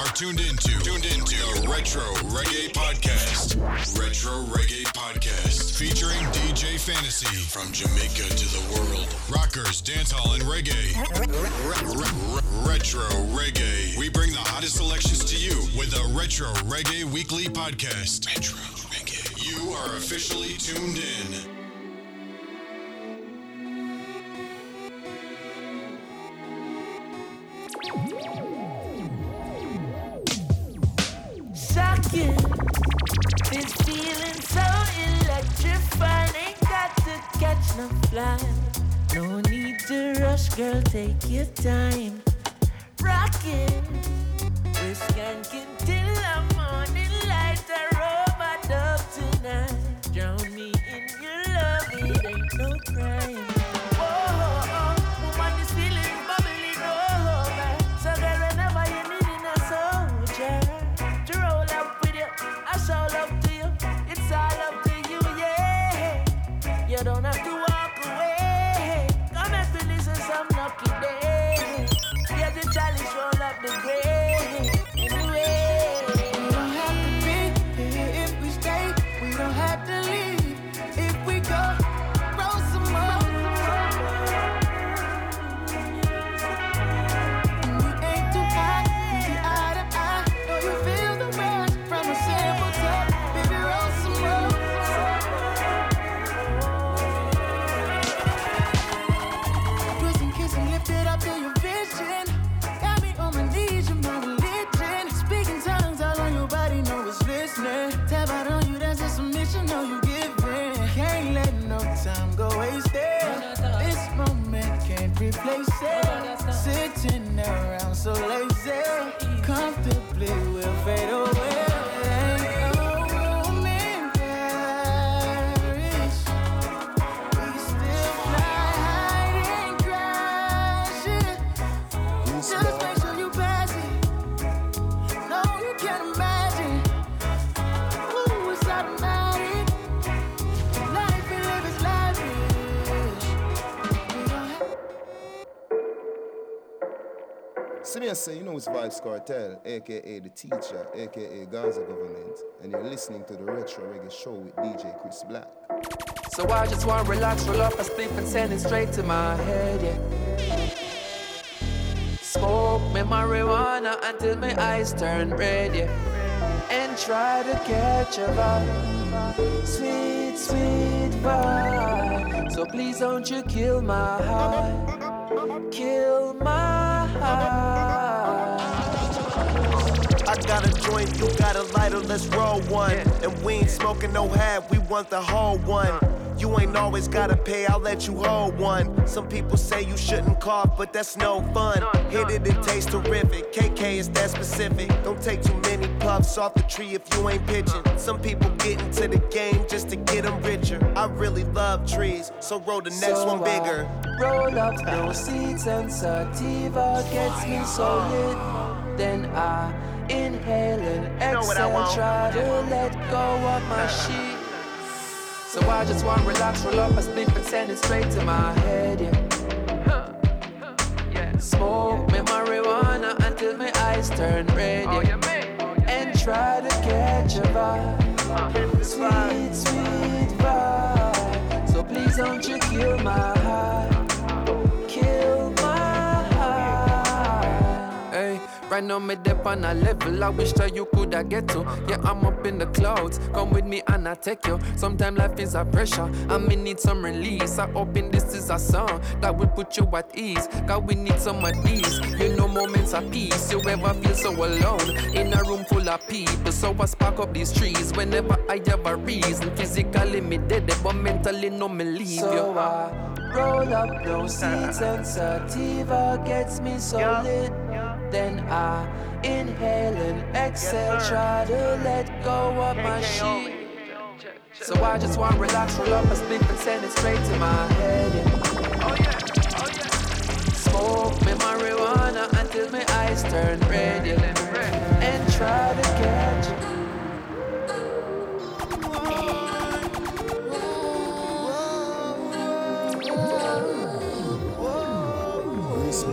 are tuned into tuned into the Retro Reggae Podcast. Retro Reggae Podcast featuring DJ Fantasy from Jamaica to the world. Rockers, dancehall, and reggae. Retro Reggae. We bring the hottest selections to you with the Retro Reggae Weekly Podcast. Retro Reggae. You are officially tuned in. Electrifying. Ain't got to catch no. No need to rush, girl. Take your time. Till the morning light. Tonight. Drown me in your love. It ain't no crime. I say, you know it's Vybz Kartel, aka The Teacher, aka Gaza Government, and you're listening to the Retro Reggae Show with DJ Chris Black. So I just want to relax, roll up a spliff and send it straight to my head, yeah. Smoke me marijuana until my eyes turn red, yeah. And try to catch a vibe, sweet, sweet vibe. So please don't you kill my heart, kill my high. I got a joint, you got a lighter, let's roll one. And we ain't smoking no half, we want the whole one. You ain't always gotta pay, I'll let you hold one. Some people say you shouldn't cough, but that's no fun. Hit it, it tastes terrific. KK is that specific. Don't take too many puffs off the tree if you ain't pitching. Some people get into the game just to get them richer. I really love trees, so roll the next So one I bigger. Roll up no seeds and sativa gets me so lit. Then I inhale and know what I exhale, try to let go of my sheet. So I just want to relax, roll up a spliff and send it straight to my head, yeah. Smoke me marijuana until my eyes turn red, oh, yeah. Oh, and try to catch a uh, vibe, sweet, sweet vibe. So please don't you kill my high, Hey, right now me dip on a level I wish that you coulda get to. Yeah, I'm up in the clouds. Come with me and I take you. Sometimes life is a pressure. I may need some release. I hoping this is a song that will put you at ease. Cause we need some of these. You know moments of peace. You ever feel so alone in a room full of people. So I spark up these trees whenever I have a reason. Physically me dead, but mentally no me leave you. So. I roll up no seeds and sativa gets me so lit. Then I inhale and exhale, try to let go of my sheet. So I just want to relax, roll up a spliff and send it straight to my head. yeah. Smoke me marijuana until my eyes turn red, yeah. and try to catch it. Chris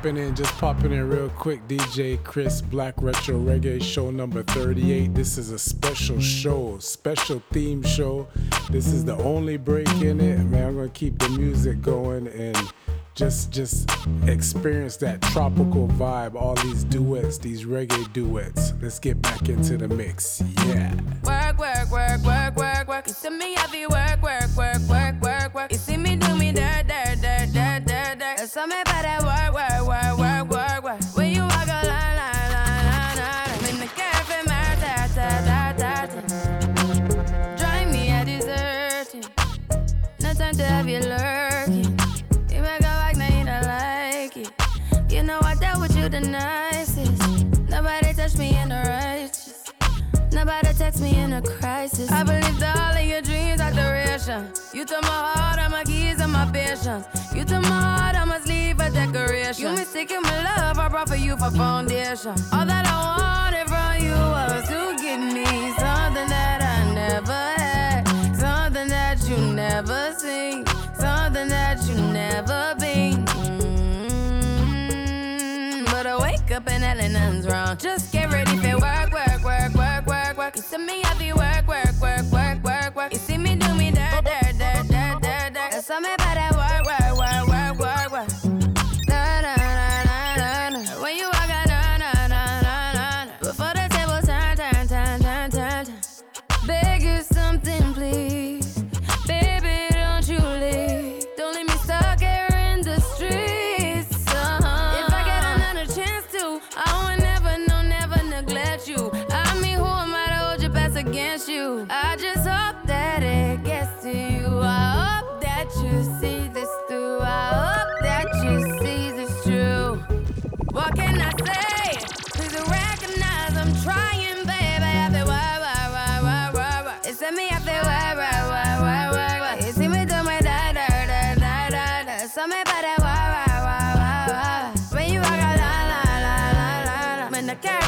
popping in, just popping in real quick. DJ Chris Black Retro Reggae Show number 38. This is a special show, special theme show. This is the only break in it. Man, I'm gonna keep the music going and just just experience that tropical vibe. All these duets, these reggae duets. Let's get back into the mix. Yeah. Work, work, work, work, work, work. You see me you work, work, work, work, work, work. You see me do me dirt, dirt, dirt, dirt, dirt, dirt. There's something about you lurking. You make a like, now you don't like it. You know I dealt with you the nicest. Nobody touched me in the righteous. Nobody text me in a crisis. I believed all of your dreams are duration. You took my heart, all my keys, and my patience. You took my heart, I must leave a decoration. You mistaken my love, I brought for you for foundation. All that I wanted from you was to give me something that I never had, something that you never never been. Mm, But I wake up and nothing's wrong. Just get ready for work, work, work, work, work, work. You see me heavy work, work,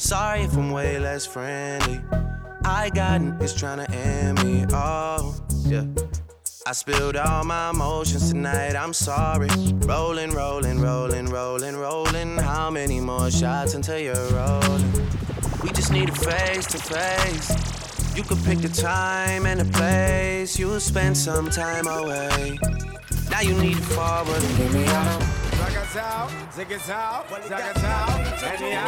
Sorry if I'm way less friendly. I got niggas tryna end me off. Yeah. I spilled all my emotions tonight, I'm sorry. Rolling, rolling, rolling, rolling, rolling. How many more shots until you're rolling? We just need a face to face. You could pick the time and the place. You'll spend some time away. Now you need to forward and give me out, out, zagas out, anyhow,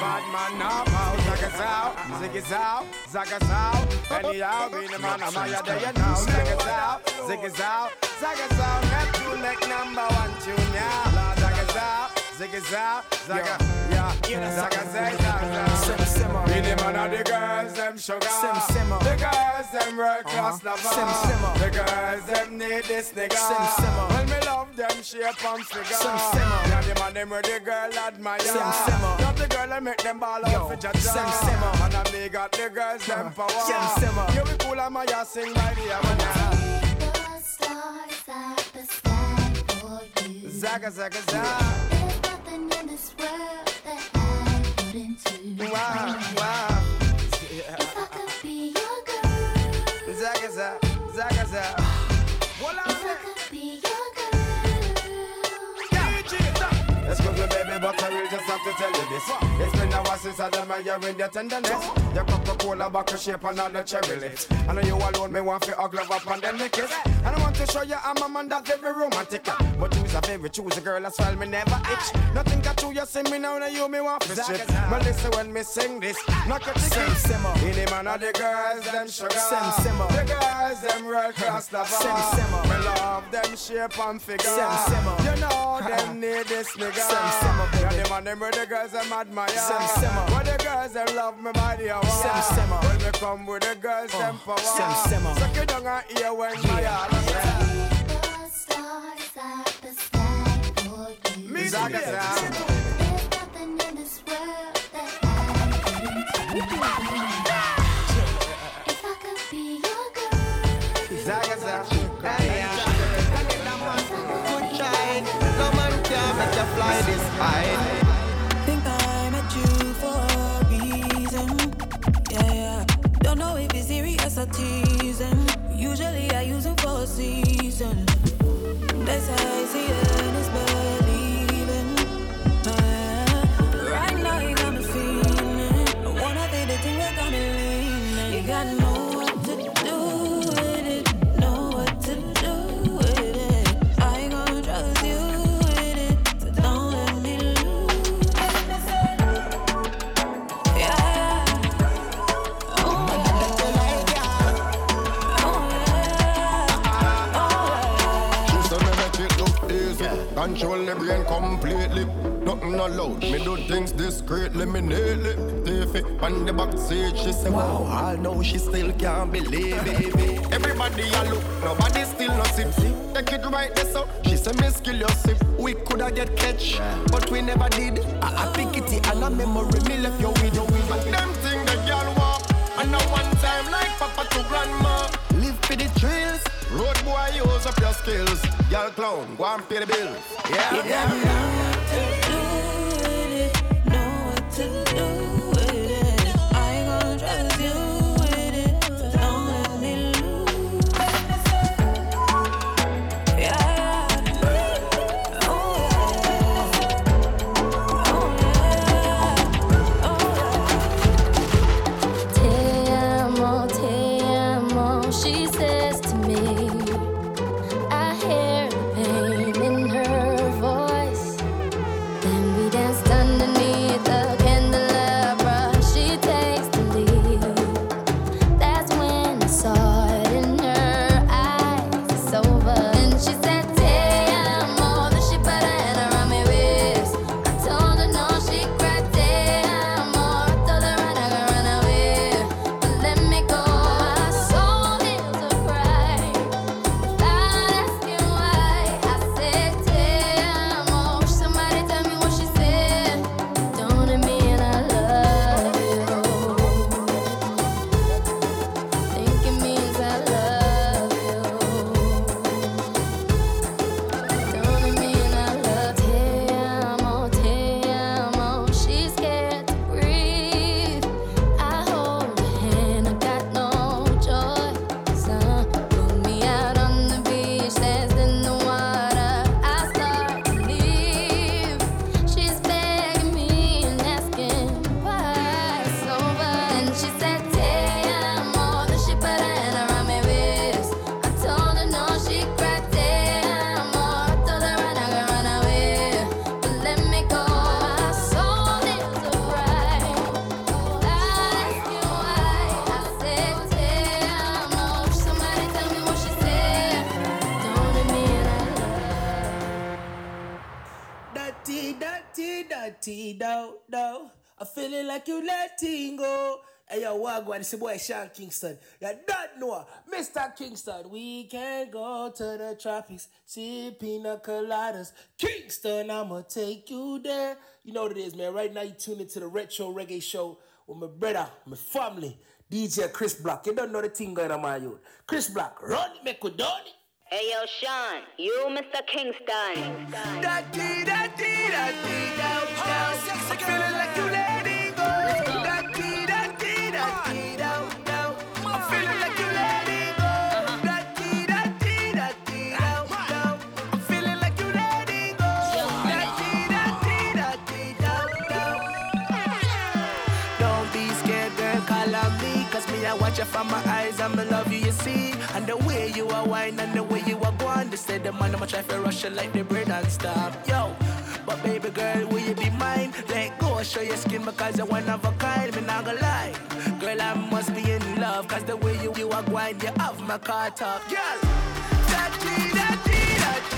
bad man now, out, zagas out, ziggas out, zagas out, anyhow, man, out there, you know, zagas out, ziggas out, zagas out, Neptune make number one tune, yeah, zagas out, ziggas out, zaga, yeah, zagas out, zagas out, Really man of the girls, them sugar, the girls, them world class lover, Sim simmer. the girls, them need this nigga, when me love them shape and figure, yeah, the man them where the girl admire, love the girl and make them ball out for jaja, and I me got the girls, them power, yeah, we cool and Mya sing by the Amana. The stars at the sky for you. Zaga, zaga, zaga in this world that I. Wow, wow. If I could be your girl. But I will just have to tell you this. It's been a while since I done my year in your tenderness. Your Coca-Cola bottle shape and all the cherry lips. I know you alone, me want to hug love up and then me kiss. And I want to show you I'm a man that's very romantic. But you's a very choosy girl, that's why me never itch. Nothing got to you, see me now, now you me want to shit. But listen when me sing this, knock your ticket. In the man of the girls, them sugar. The girls, them red cross the bar. Me love them shape and figure. Sim simmer. You know them need this nigga. Yeah, them and them where the girls them admire. Where the girls them love me body a war. When me come with the girls them power. Suck it down and hear when my heart The stars are the sky for you. Me Zaga There's nothing in this world that I wouldn't do. Teasing. Usually I use it for a season. That's how I see it, she say, Wow, I know she still can't believe it. Everybody a look, nobody still no sip. Take it right there, so she say, Miss kill your sip. We coulda get catch, but we never did. I, I pick it and a memory me left you with your with. Them thing the girl walk, and now one time like papa to grandma. Live for the thrills. Road boy, use up your skills. Y'all clown, go and pay the bills. Yeah, You gotta yo, Wagwan, it's your boy Sean Kingston. You don't know, Mr. Kingston. We can go to the tropics, sip pina coladas. Kingston, I'ma take you there. You know what it is, man. Right now, you tune into the Retro Reggae Show with my brother, my family, DJ Chris Black. You don't know the thing going on, my youth. Chris Black, run it, make it done it. Hey yo, Sean, you Mr. Kingston. Down, down. I'm feeling like I watch you from my eyes I'ma love you, you see. And the way you are wine and the way you are going, they say the man I'ma try to rush you like the bread and stop. Yo, but baby girl, will you be mine? Let go, show your skin because you're one of a kind. Me not gonna lie, girl I must be in love, cause the way you you are going, you have my car top, girl. That that that that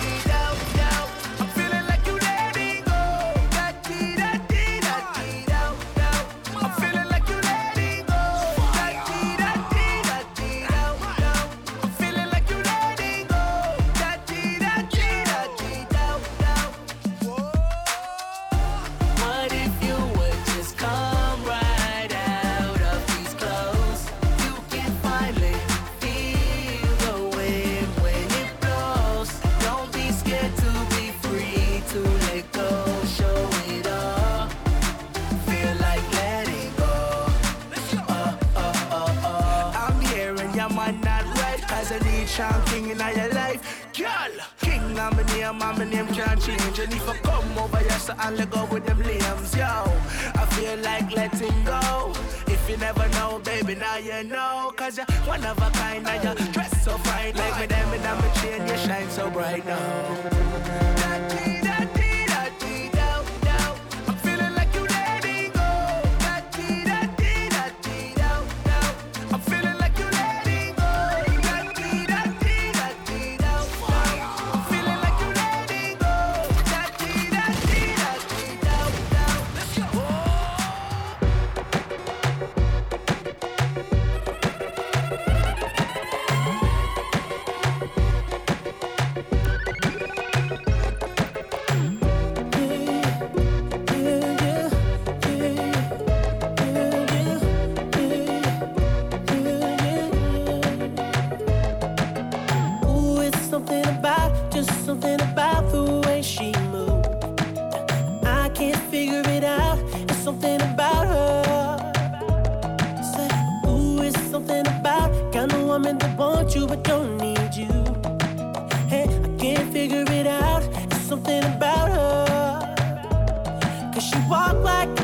Sean King in your life. Girl, King I'm my name, my name can't change. And if I come over here, so I'll go with them limbs, yo. I feel like letting go. If you never know, baby, now you know. Cause you're one of a kind, and you dress so fine. Like me, them, and I'm a chain, you shine so bright now. Like no food, can me give it to you good, eh? We in the groove, I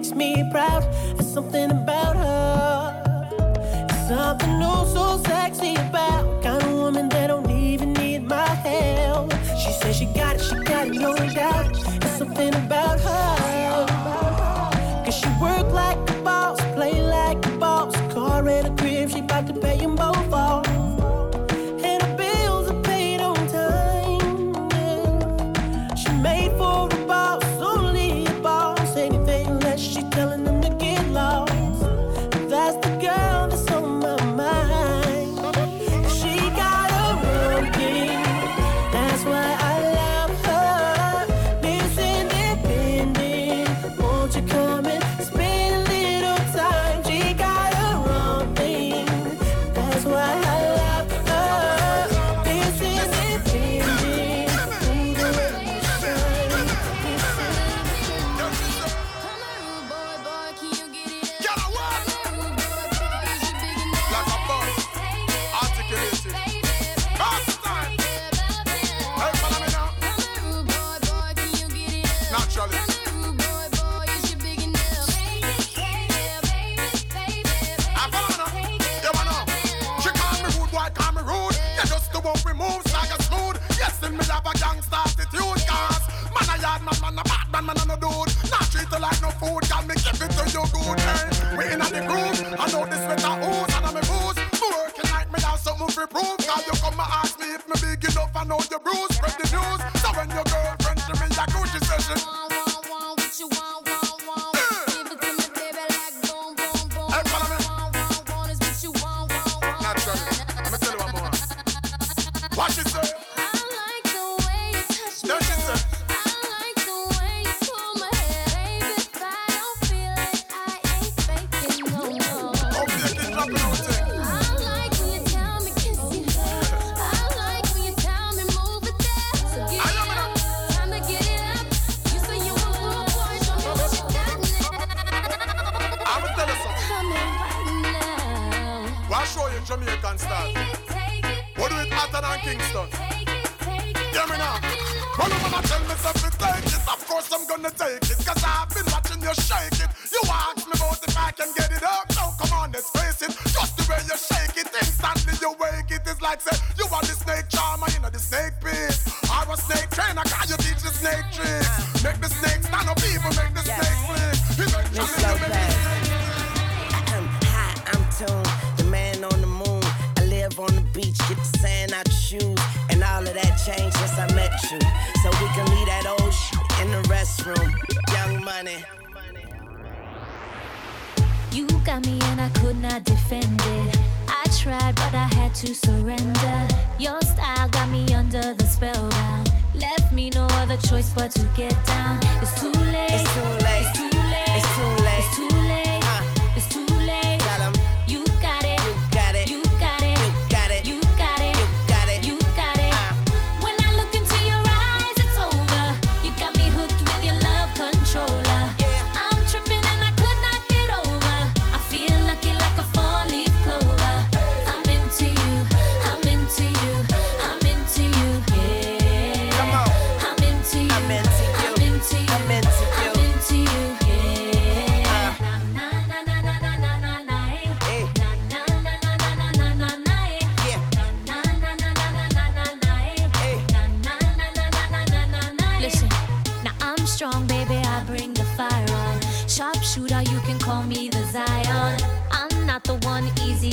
know me with Jamaican style. What do it hotter than Kingston? Hear me now. When you wanna tell me something, take it. Of course I'm gonna take it, cause I've been watching you shake it. You ask me about if I can get it up. Now come on, let's face it. Just the way you shake it, instantly you wake it. It's like say, you are the snake charmer, you know the snake pit. I'm a snake trainer, can you teach the snake tricks? Make the snake stand up, even make the snake flick. You make the snake on the beach, get the sand out your shoes, and all of that changed since I met you. So we can leave that old shit in the restroom. Young money. You got me and I could not defend it. I tried, but I had to surrender. Your style got me under the spellbound. Left me no other choice but to get down. It's too late. It's too late. It's too late. It's too late. It's too late.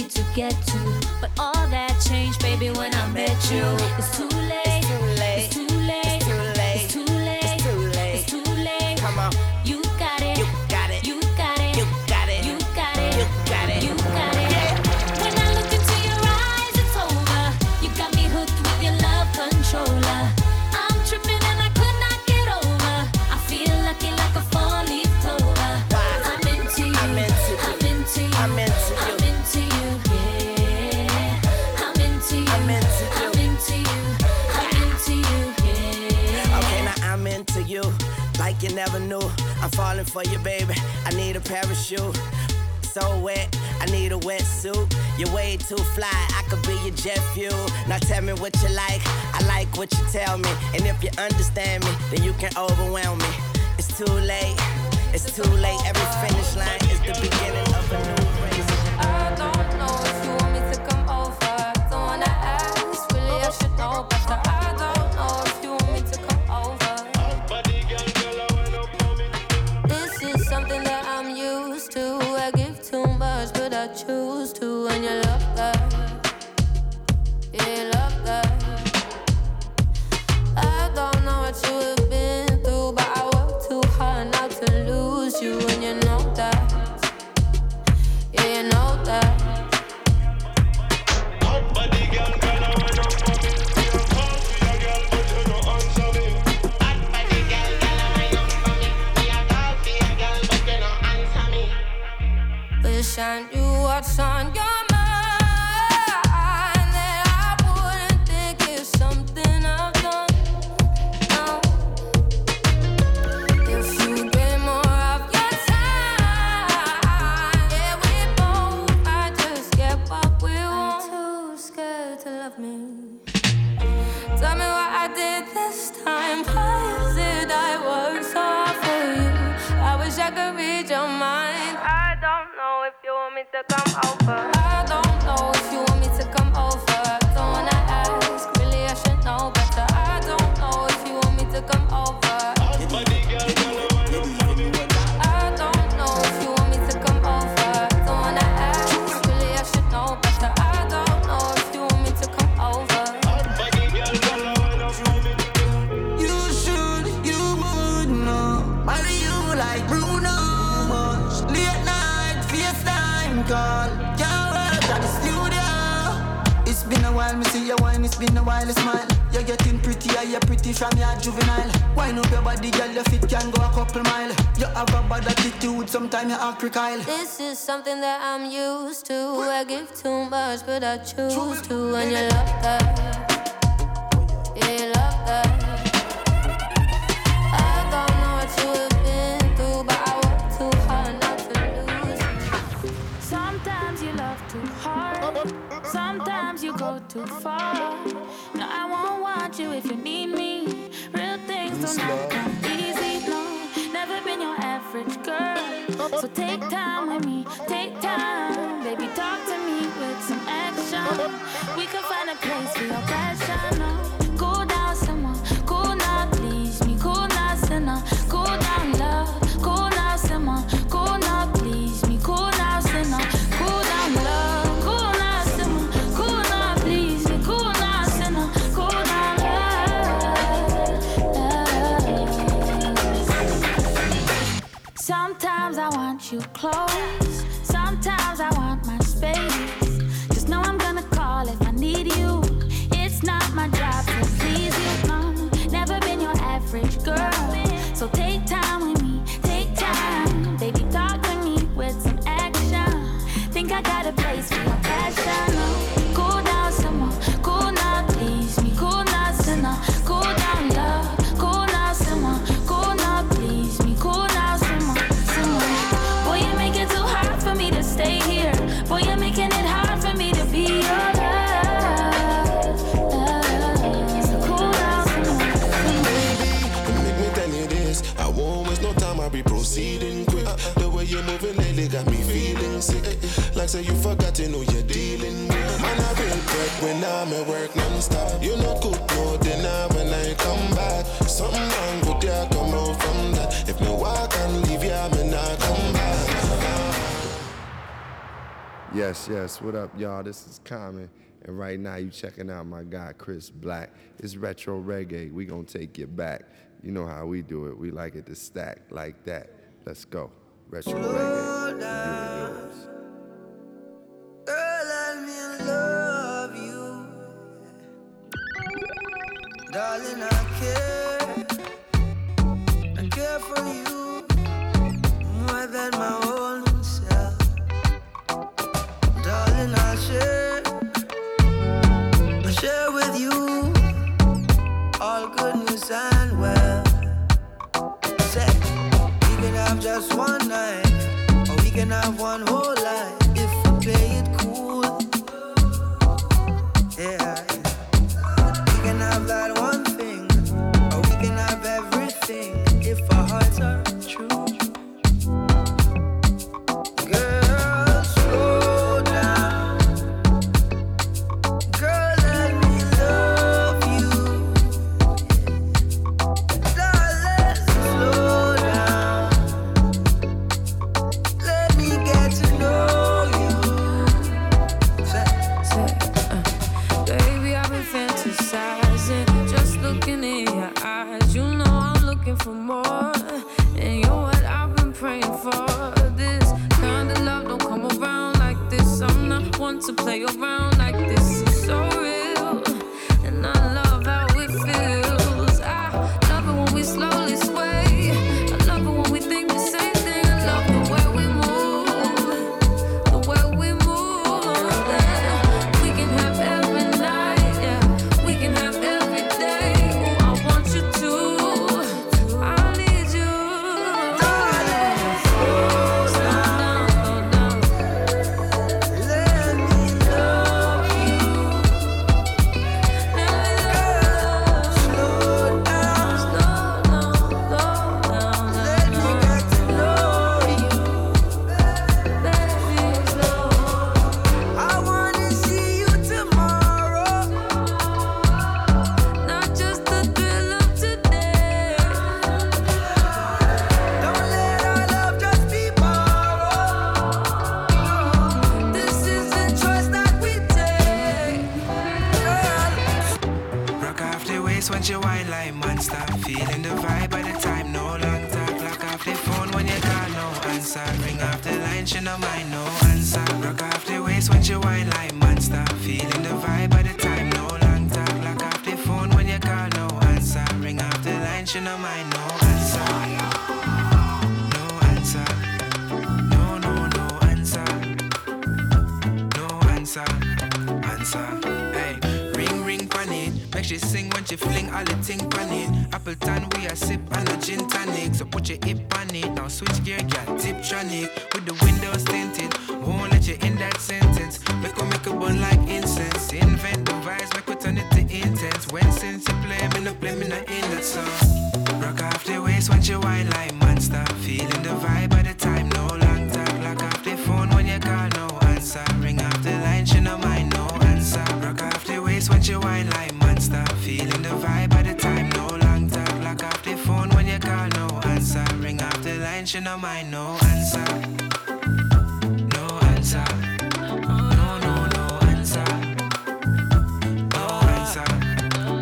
to get to. But all that changed, baby, when I met you. It's too late. you never knew. I'm falling for you, baby. I need a parachute. So wet, I need a wetsuit. You're way too fly, I could be your jet fuel. Now tell me what you like, I like what you tell me. And if you understand me, then you can overwhelm me. It's too late, it's too late. Every finish line is the beginning of a new. choose to, and you're receding quick. The way you're moving lately got me feeling sick. Like say you forgotten who you're dealing with. Man, I feel bad when I'm at work non-stop. You know good when I come back. Something wrong with ya come out from that. If me walk and leave ya, come back. Yes, yes. What up, y'all? This is Common. And right now, you checking out my guy Chris Black. It's retro reggae. We gonna take it back. You know how we do it. We like it to stack like that. Let's go. Retro reggae. You and yours. Girl, let me love you. Darling, I care. I care for you more than my own self. Darling, I share. question am no answer. No answer. No, no, no answer. No answer. Answer. Make she sing when she fling all the ting on it. Appleton we a sip and a gin tonic. So put your hip on it. Now switch gear, get Tiptronic. With the windows tinted, won't let you in that sentence. Make we make a burn like incense. Invent the vibes, make we turn it to intense. When since you play, me no play, me no in that song. Rock off the waist when she whine like monster. Feeling the vibe by the time, no long talk. Lock off the phone when you call, no answer. Ring off the line, she no mind, no answer. Rock off the waist when she whine like monster. Feeling the vibe by the time, no long talk. Lock off the phone when you call, no answer. Ring off the line, she no mind, no answer. No answer. No, no, no answer. No answer.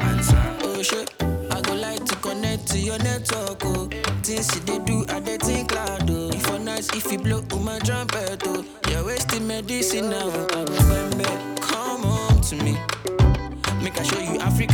Answer. Oh shit, I go like to connect to your network, oh. Things you they do, I they think loud, oh. If I nice, if you blow on my trumpet, oh. You're wasting medicine now, I Come home to me. Show you African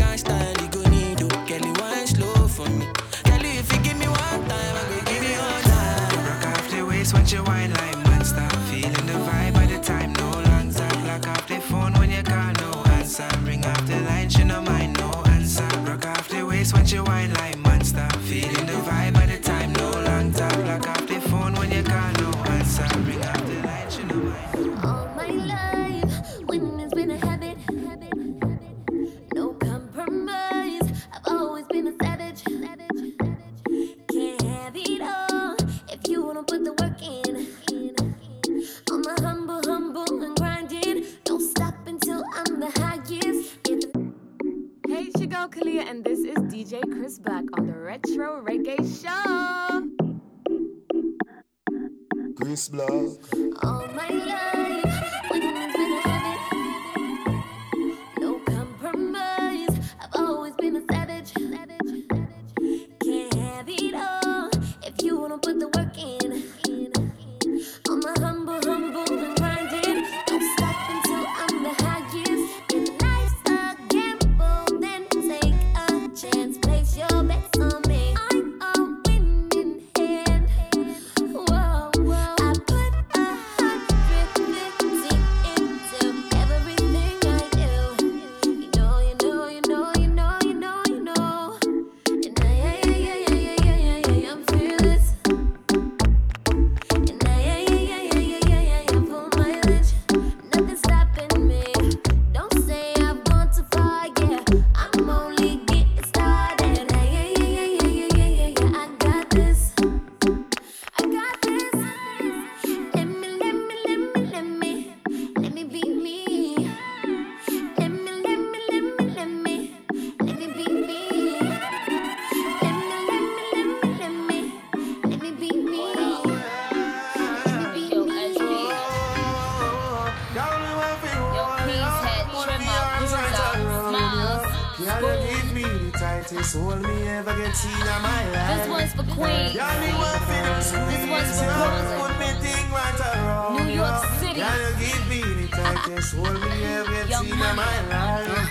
tightest hold me ever get seen in my life. This one's for Queens. Me want for the sweet. This one's for Brooklyn. Put me thing right around. New York. City. You give me the tightest me ever get Young seen in my life.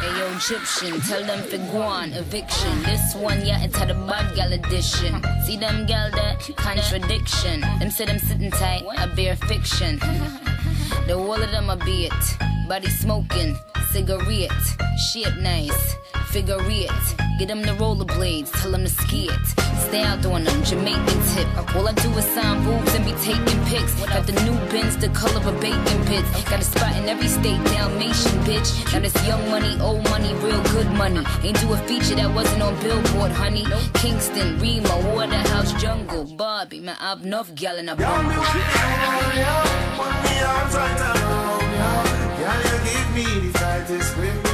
Hey yo, Gyptian, tell them for guan, eviction. This one, yeah, it's had a bad gal edition. See them gal that contradiction. Them say them sitting tight, I bear fiction. The wall of them a be it. Body smoking, cigarette, shit nice, figure it. Get them the rollerblades, tell them to ski it. Stay out on them, Jamaican tip. All I do is sign boobs and be taking pics. Got the new bins, the color of a bacon pits. Got a spot in every state, Dalmatian bitch. Now this young money, old money, real good money. Ain't do a feature that wasn't on Billboard, honey. Kingston, Rema, Waterhouse, Jungle, Barbie. Man, I've enough gal in a Put me arms right around you. Girl, you give me the tightest grip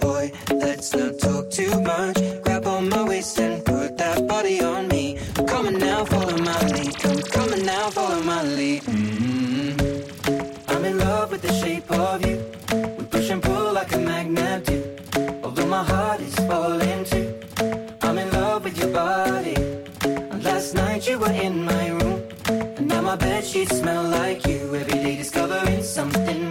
were in my room. And now my bed sheets smell like you. Every day discovering something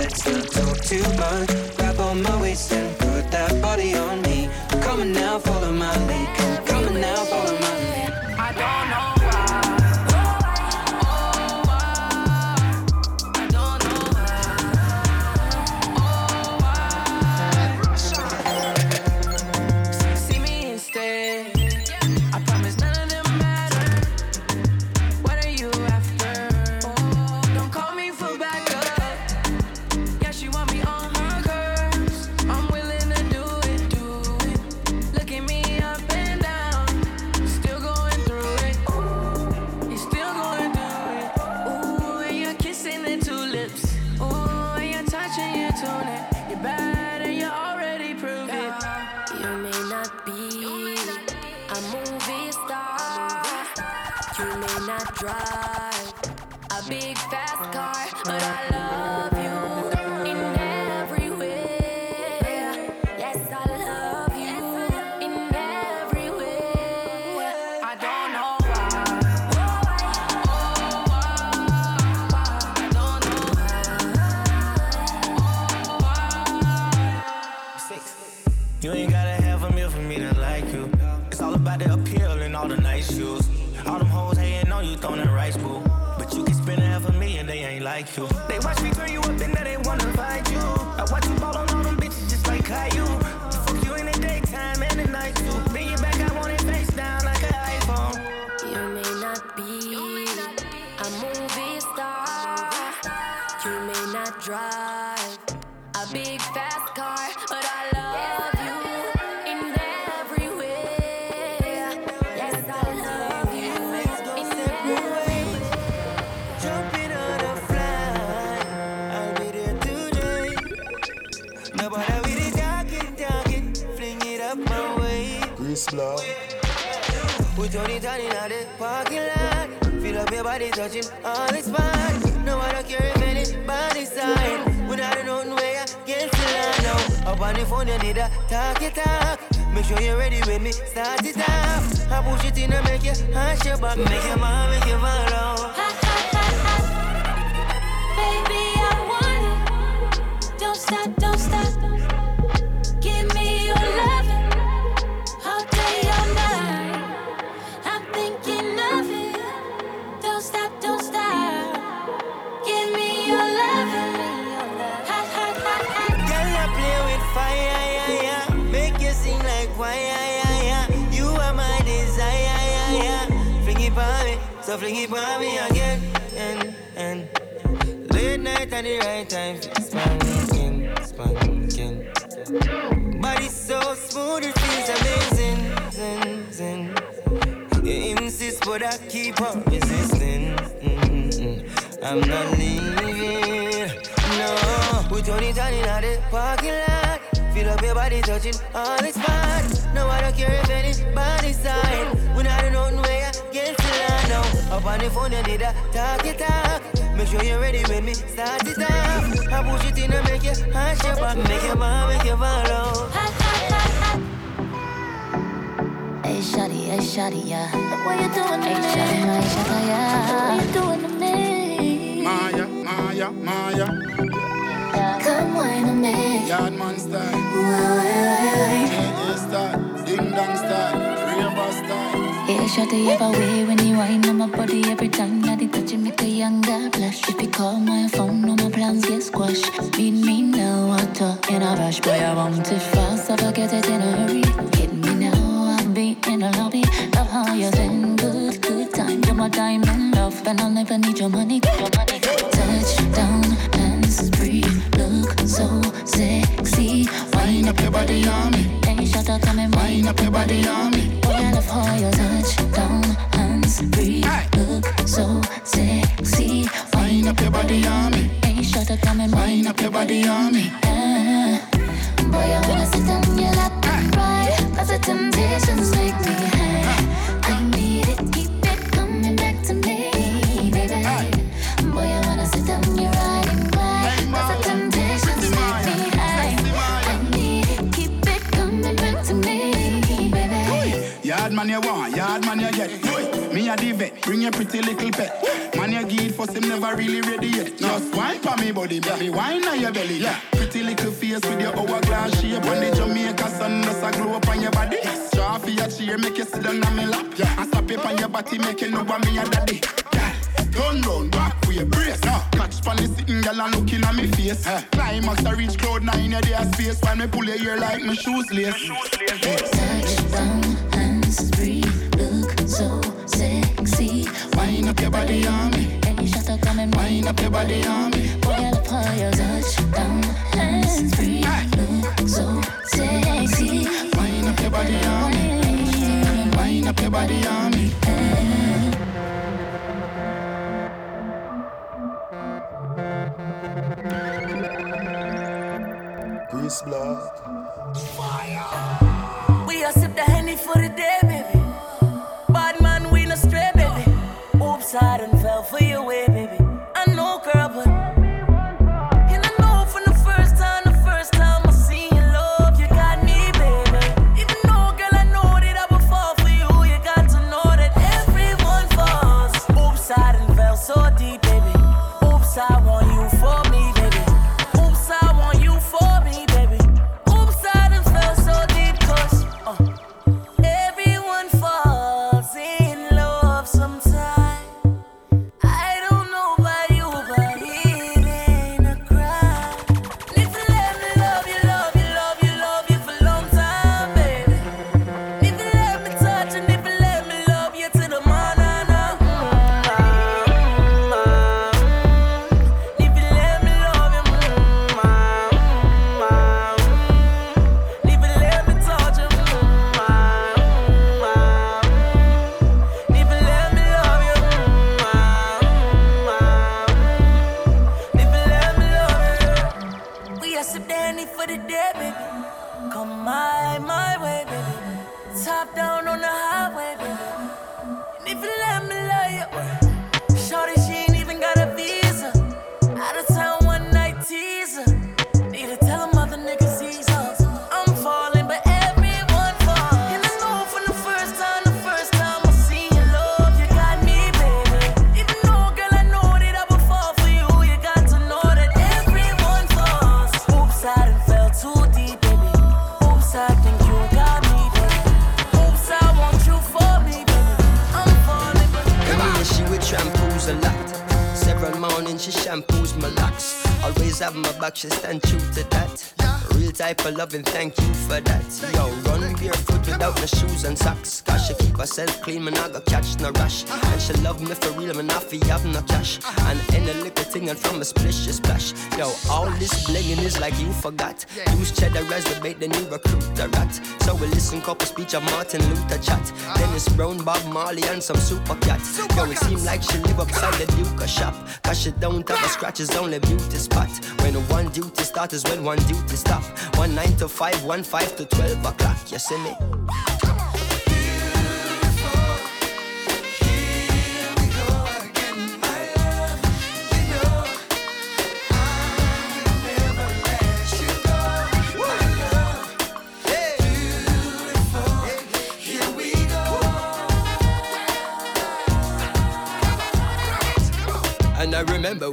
let's not talk too much. Grab on my waist and put that body on me. Come on now, follow my lead. We turn it on in the parking lot. Feel up your body touching all its spots. No, I don't care if anybody side. I don't know where I get to line now. Up on the phone, you need a talk it talk. Make sure you're ready when me start it off. I push it in and make you hush your back. Make your mom, make you follow. Baby, I want it. Don't stop. Like choir, yeah, yeah. You are my desire, yeah, yeah. Fling it by me, so fling it by me again, and and. Late night at the right time, spanking, spanking. Body so smooth, it feels amazing, zin, zin. You insist, but I keep on resisting. Mm-mm. I'm not leaving, no. We it on in the parking lot. Feel Feel up your body touching all it's fine. No, I don't care if anybody's side. When I don't know where you get to line now. Up on the phone, you did a talk it talk. Make sure you're ready when me start it off. I push it in and make you hush your back. Make your mom, make you follow. Hey, shawty, hey, shawty, yeah. What you doing to hey, me? Hey, shawty, my shawty, yeah. What you doing to me? Mya, Mya, Mya. Come wine on me. Yard man style. Why? AA style. Ding dong style. Yeah, have a way when you wine on my body every time that it touch make a young guy blush. If you call my phone, all my plans get squashed. Meet me now, water in a rush, boy, I want it fast, I forget it in a hurry. Hit me now, I'll be in the lobby. Love how you send good, good time. You're my diamond love, and I'll never need your money. Your money. Touchdown, hands free, look so sexy. Wind up your body on me. Hey, shut up, come and wind up your body on me. Boy, I love how you touch down, hands free, look so sexy. Wind up your body on me. Hey, shut up, come and wind up your body on me. Ah, boy, I wanna sit on your lap and ride. Cause the temptations make me high. Yard man you want, yard man you get. Oi, Me a the vet, bring your pretty little pet. Man you give for him never really ready yet. Just wine for me body, baby, wine on your belly. Yeah. Pretty little face with your hourglass shape. On the Jamaica sun, does a glow up on your body. Draw for your chair, make you sit down on me lap. And stop it on your body, make you know what me a daddy. Turn round, back for your brace. Uh. Catch pan the sitting girl and looking at me face. Uh. Climax I reach cloud nine, yeah, there space. When me pull your ear like my shoes lace. Touchdown, hands free, look so sexy. Wind up your body on me. Hey, shut up, come and Wind up your body on me. Boy, I love how you touchdown, hands free, look so sexy. Wind up your body on me. Wind up your body on me. Chris Black. We a sip the honey for the day, baby. Bad man, we no stray, baby. Oops, I done fell for way, baby. Martin Luther chat. Dennis Brown, Bob Marley, and some super cat. Yo, it seem like she live upside the Duke shop. Cause she don't have a scratch, it's only beauty spot. When one duty start is when one duty stop. One nine to five, one five to twelve o'clock. You see me?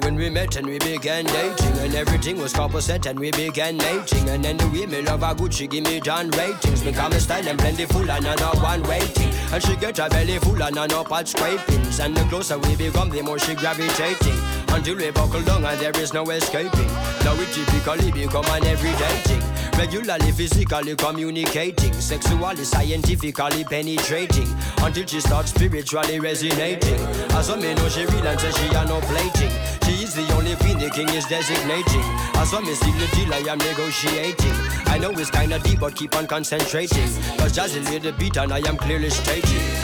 When we met and we began dating. And everything was set and we began mating And then the way me love good, she give me John ratings. Become a style and plentiful and know one waiting. And she get her belly full and know pot scrapings. And the closer we become, the more she gravitating. Until we buckle down and there is no escaping. Now we typically become an everyday thing Regularly, physically communicating Sexually, scientifically penetrating Until she starts spiritually resonating. As I me know she real and she are no plating. She is the only queen the king is designating. As me see the deal I am negotiating. I know it's kinda deep but keep on concentrating. Cause Jazzy lay the beat and I am clearly stating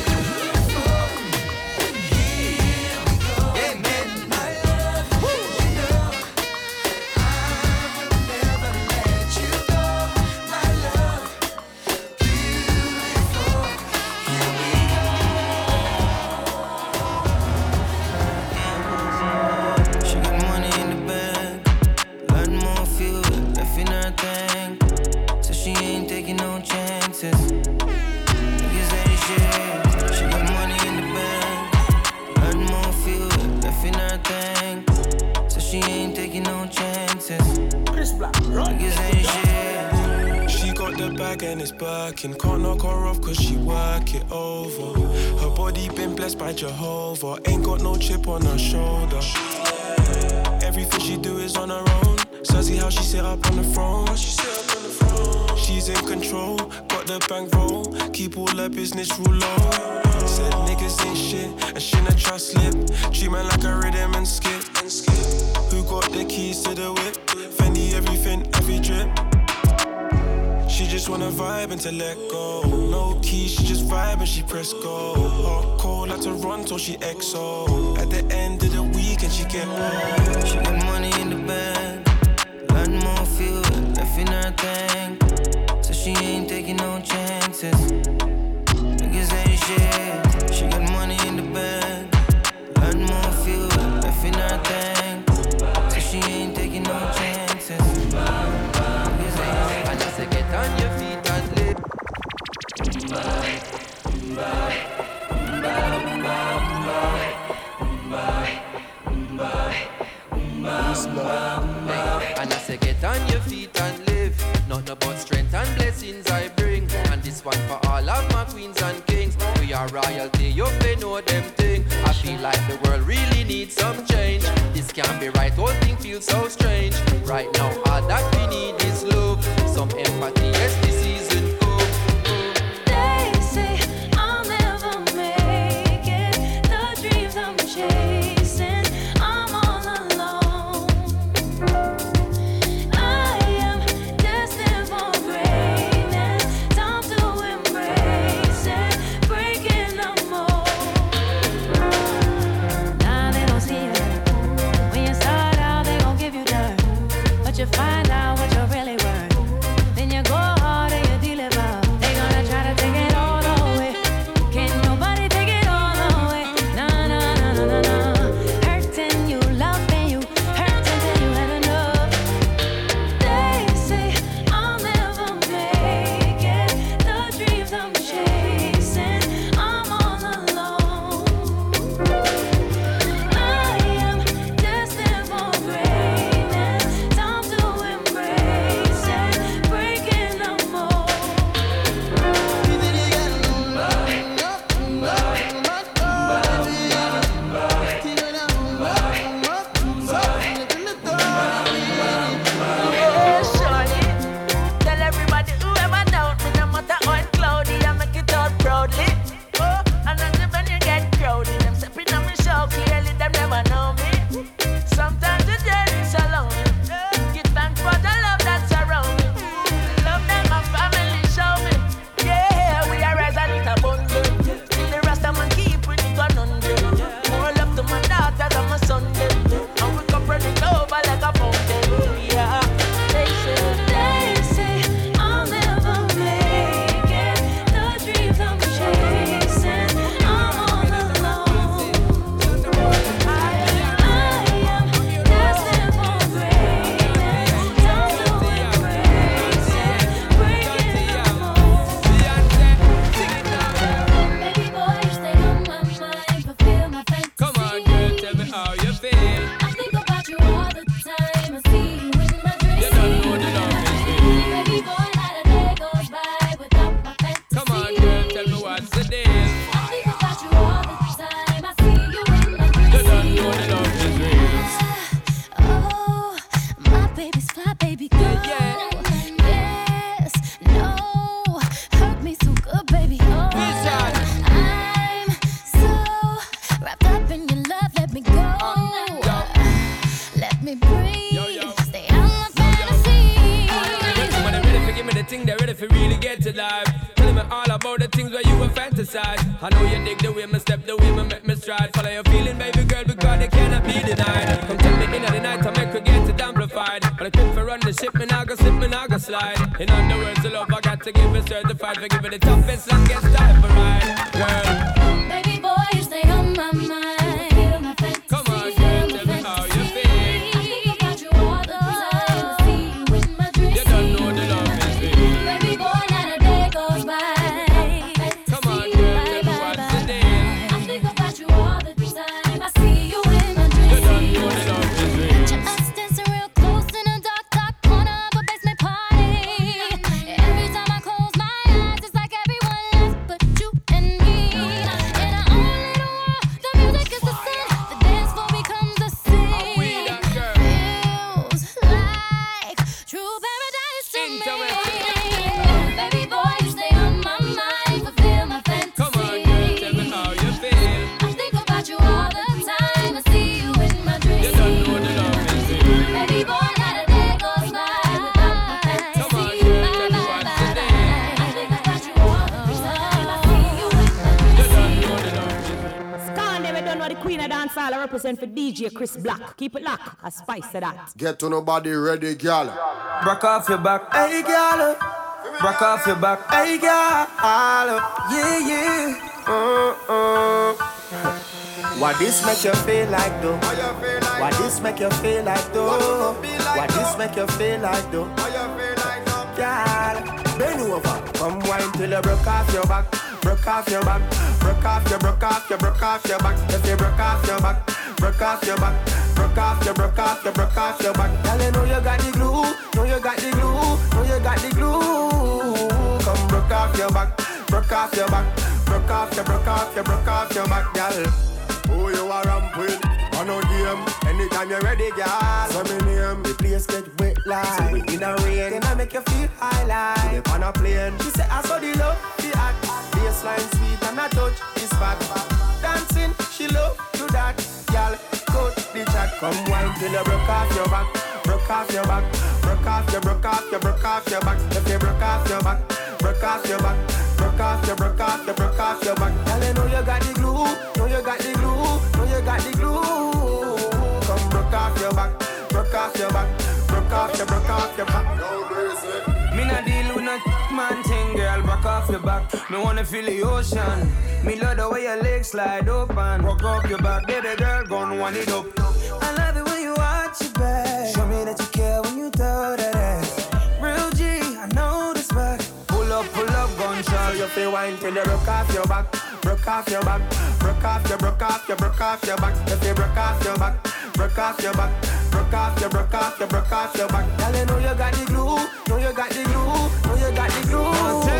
business rule low. Said niggas ain't shit, and not trust slip. Treat man like a rhythm and skip. Who got the keys to the whip? Fendi everything, every drip. She just wanna vibe and to let go. No keys, she just vibe and she press go. Hot cold like Toronto, she XO. At the end of the week and she get home. Queen of dancehall. I represent for DJ Chris Black. Keep it locked. A spice to that. Get to nobody ready, girl. Broke off your back, hey girl. Broke off your back, hey girl. Yeah, yeah. Uh, uh. Why this make you feel like though? Why this make you feel like though? Why this make you feel like though? Girl, bend over, come wine till you broke off your back, broke off your back, broke off your, broke off your, broke off your back. If you broke off your back, broke off your back, broke off your, broke off your, broke off your back. Girl, you know you got the glue, know you got the glue, know you got the glue. Come broke off your back, broke off your back, broke off your, broke off your, broke off your back, girl. Who you are ramp with? On no game. Anytime you're ready, girl. Say me name. The place get wet like in a rain. Then I make you feel high like on a plane. She say I saw the love, the act. Baseline sweet and I touch is fat. Dancing, she love do that. Girl, coach the chat. Come wine till you broke off your back. Broke off your back. Broke off your, broke off your, broke off your back. If you broke off your back, broke off your back. Broke off your, broke off your, broke off your back. Girl, you know you got the glue. Know you got the glue. Know you got the glue. Come broke off your back. Broke off your back. Back off your back. Me wanna feel the ocean. Me love the way your legs slide open. Rock up your back, baby girl, gon' wind it up. I love it when you watch your back. Show me that you care when you throw that ass. Real G, I know this back. Pull up, pull up, gunshot. You feel wine till you broke off your back, broke off your back, broke off your, broke off your, broke off your back. If you broke off your back, broke off your back, broke off your, broke off your, broke off your back. Girl, you know you got the glue, know you got the glue, know you got the glue.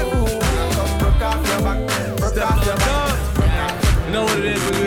Your back, know what it is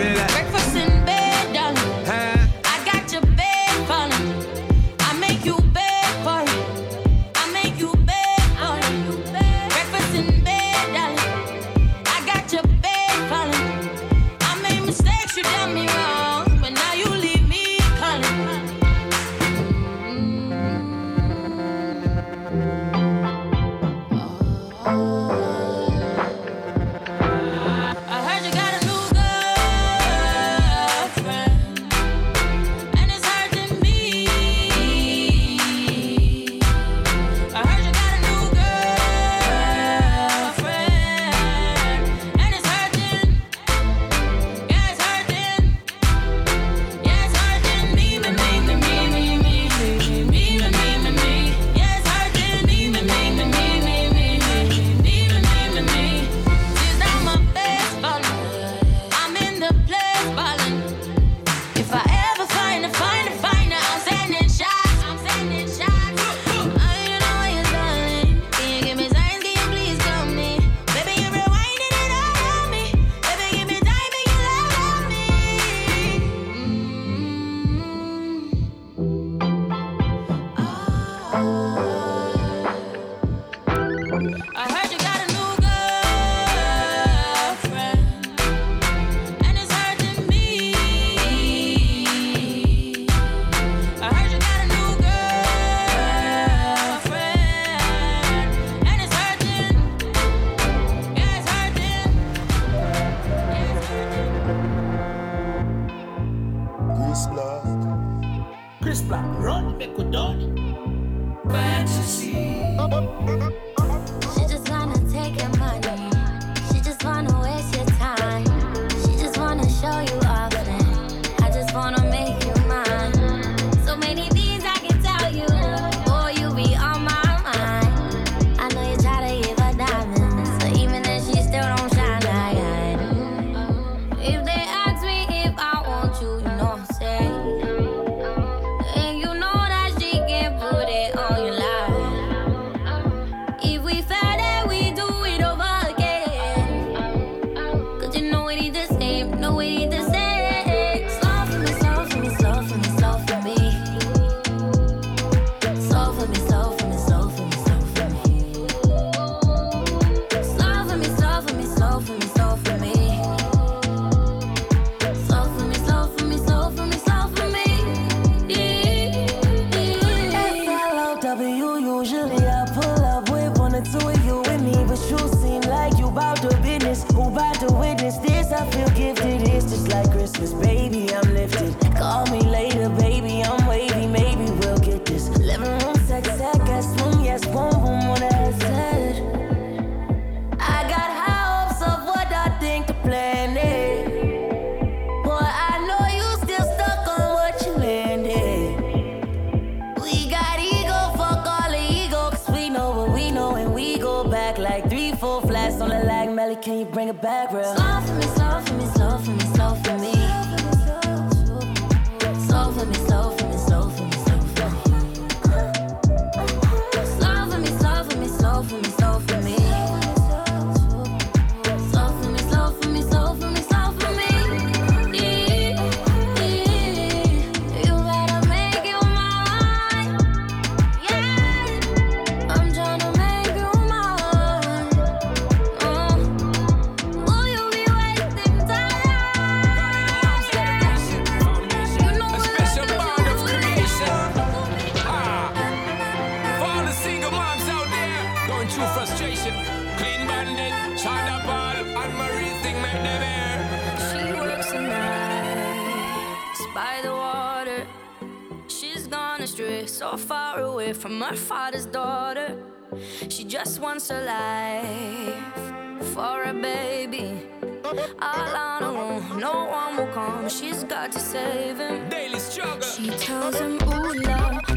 His daughter. She just wants a life for a baby. All on her own, no one will come. She's got to save him. Daily struggle. She tells him, Ooh, love.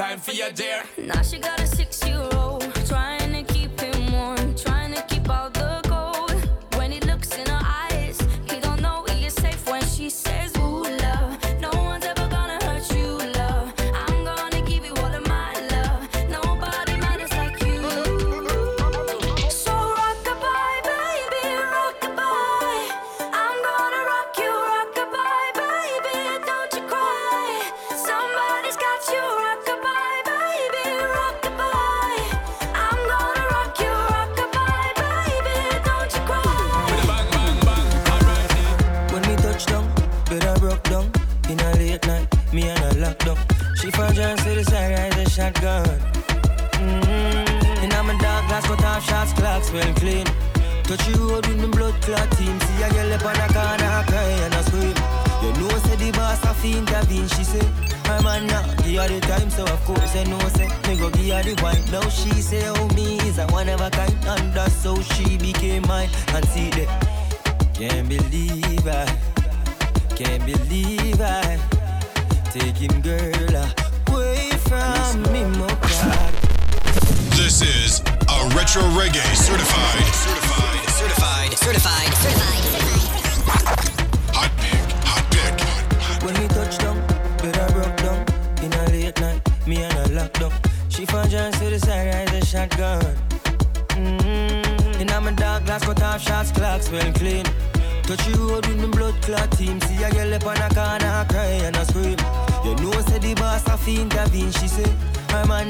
time for your dear. Now she got a secret.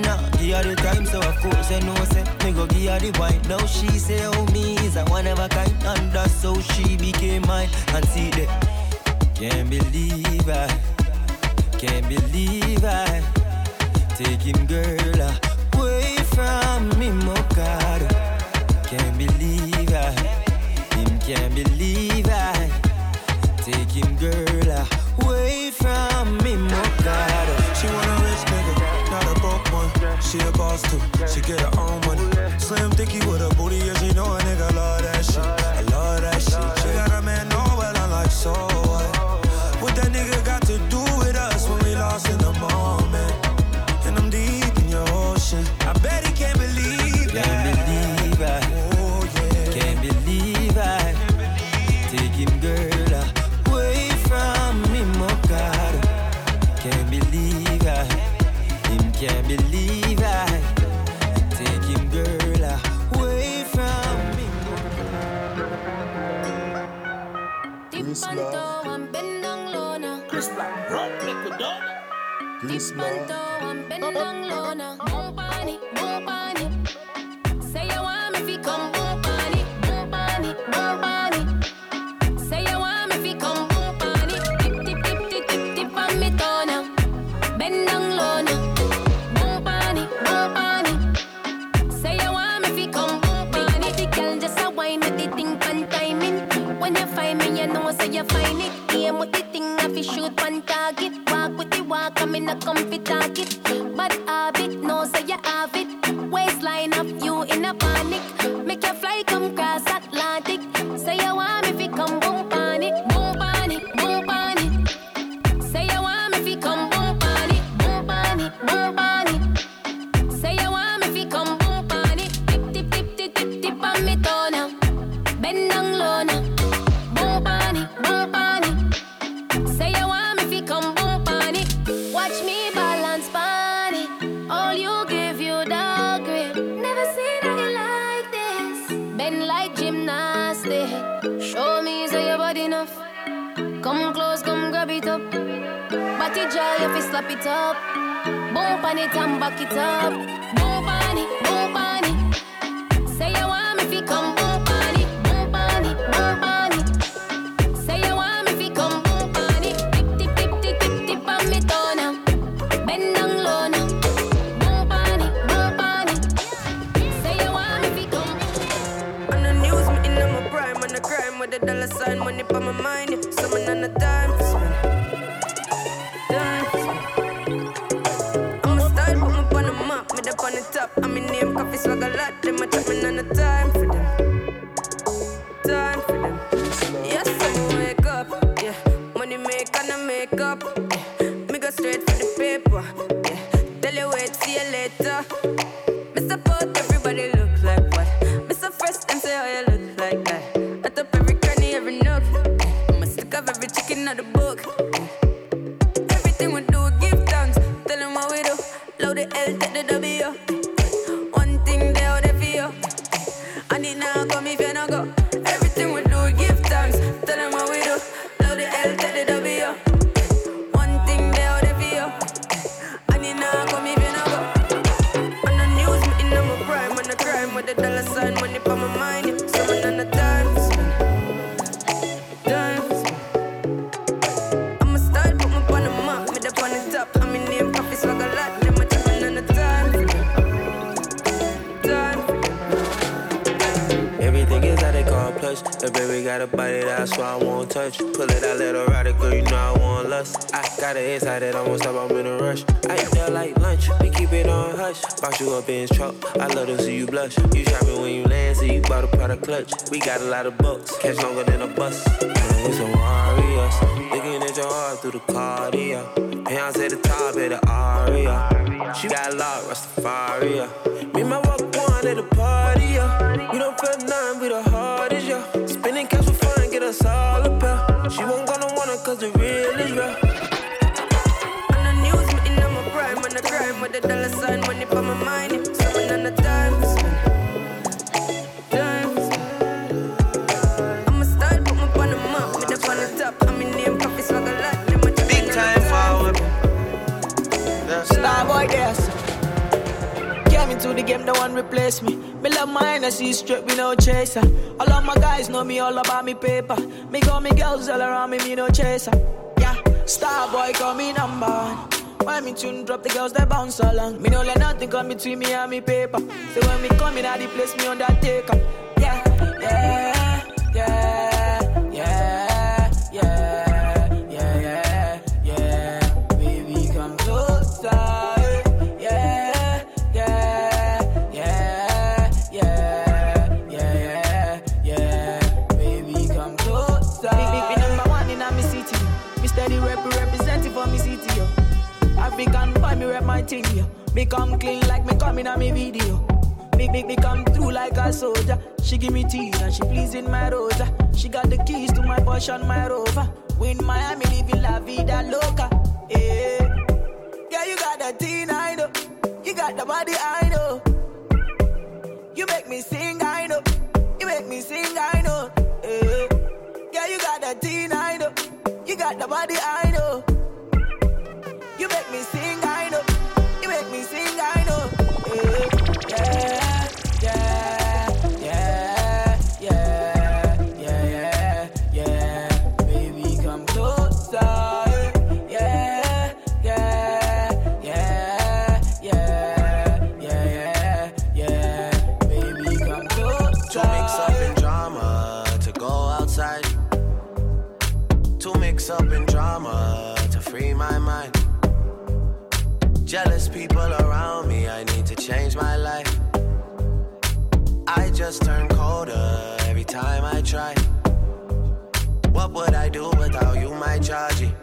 now. Give her the time, so of course you know say me go give her the wine. Now she say, oh me is a one of a kind, and that's how she became mine. And see that, can't believe I, can't believe I, take him girl away from me, oh God. Can't believe I, him can't believe I, take him girl away. She a boss too, she get her own money. Slim thicky with a booty, yeah, she know a nigga love that shit. I love that shit. She got a man, no, well, I like so what? What that nigga got to do Lord. like, see you later. tune drop, the girls that bounce along. Me no let nothing come between me and me paper. So when me come in, I the place me undertaker. motion my road. Jealous people around me, I need to change my life. I just turn colder every time I try. What would I do without you, my Georgie?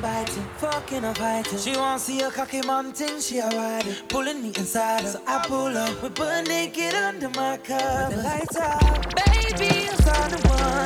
biting, fucking or fighting. She wanna see a cocky man she a riding. Pulling me inside her, so I pull up. We burn naked under my cover. The lights out, baby, I'm the one.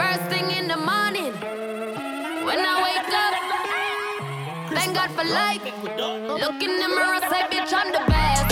First thing in the morning, when I wake up, thank God for life. Look in the mirror, say, bitch, I'm the best.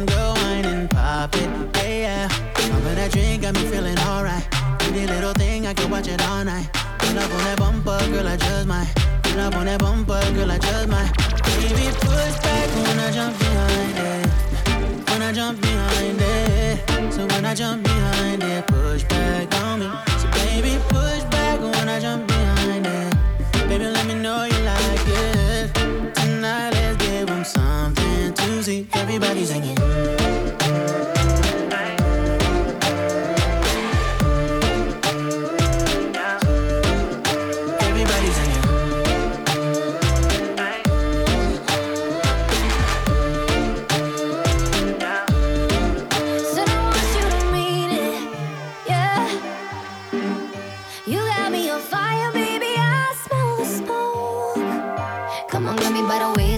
Time, go wine and pop it, yeah. yeah. Over that drink got me feeling alright. Pretty little thing, I can watch it all night. Pull up on that bumper, girl, I just might. Pull up on that bumper, girl, I just might. Baby, push back when I jump behind it. When I jump behind it. So when I jump behind it, push back something to see. Everybody singing. Said I want you to mean it, yeah. You got me on fire, baby. I smell the smoke. Come on,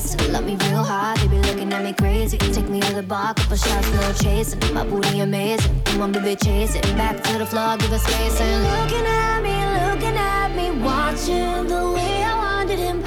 waist, love me real hard, baby. Looking at me crazy. Take me to the bar, couple shots, no chasing. My booty amazing. Come on, baby, chase it. Back to the floor, give us space and looking at me, looking at me, watching the way I wanted him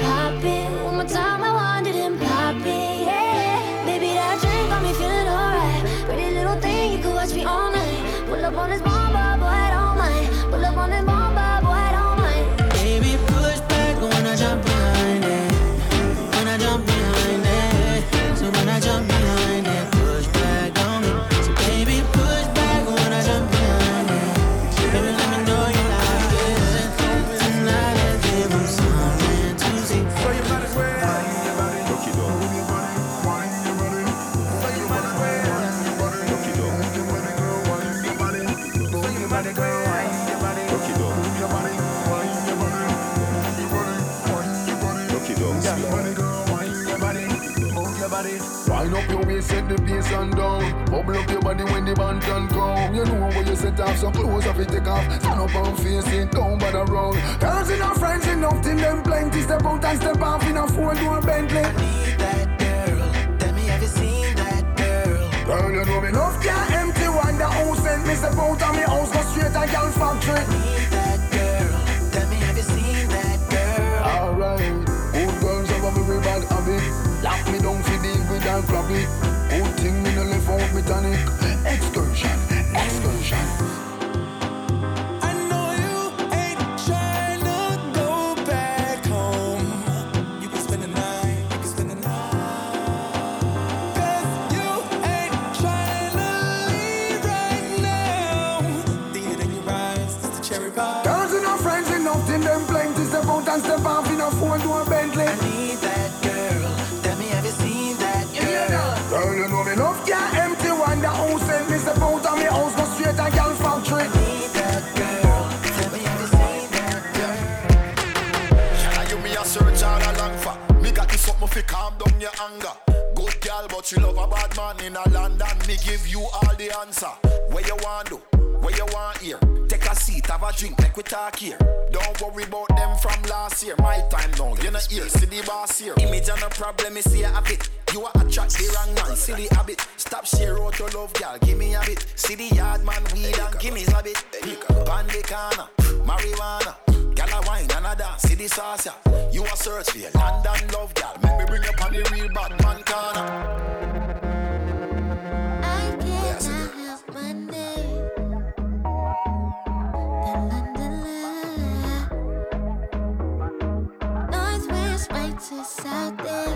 Wind up your waist, set the pace and down. Bubble up your body when the band can come. You know where you set off, so clothes off it take off. Stand up and face it, don't bother round. Girls enough, friends enough, till them plenty. Step out and step off in a four door Bentley. I need that girl. Tell me, have you seen that girl? Girl, you know me enough can't empty one. The house sent me step out of me house, go straight to girl factory. To go back home. You can spend the night, you can spend the night. Cause you ain't trying leave right now. Thinking in your eyes, it's the cherry pie. Girls enough, friends enough, till them plenty. Step out and step off in a four door Bentley. But you love a bad man in a London Me give you all the answer Where you want do, where you want here Take a seat, have a drink, make we talk here. Don't worry about them from last year. My time now, you know here, see the boss here. Image and a problem, me see a habit. You are attract the wrong man, silly habit. Stop share out your love, girl, give me a bit. See the yard man, weed and give me a bit. Pan the corner, marijuana. Girl a wine and a dance, see the sauce, yeah. You a search for your London love, girl. Make me bring you on the real bad man corner. I cannot help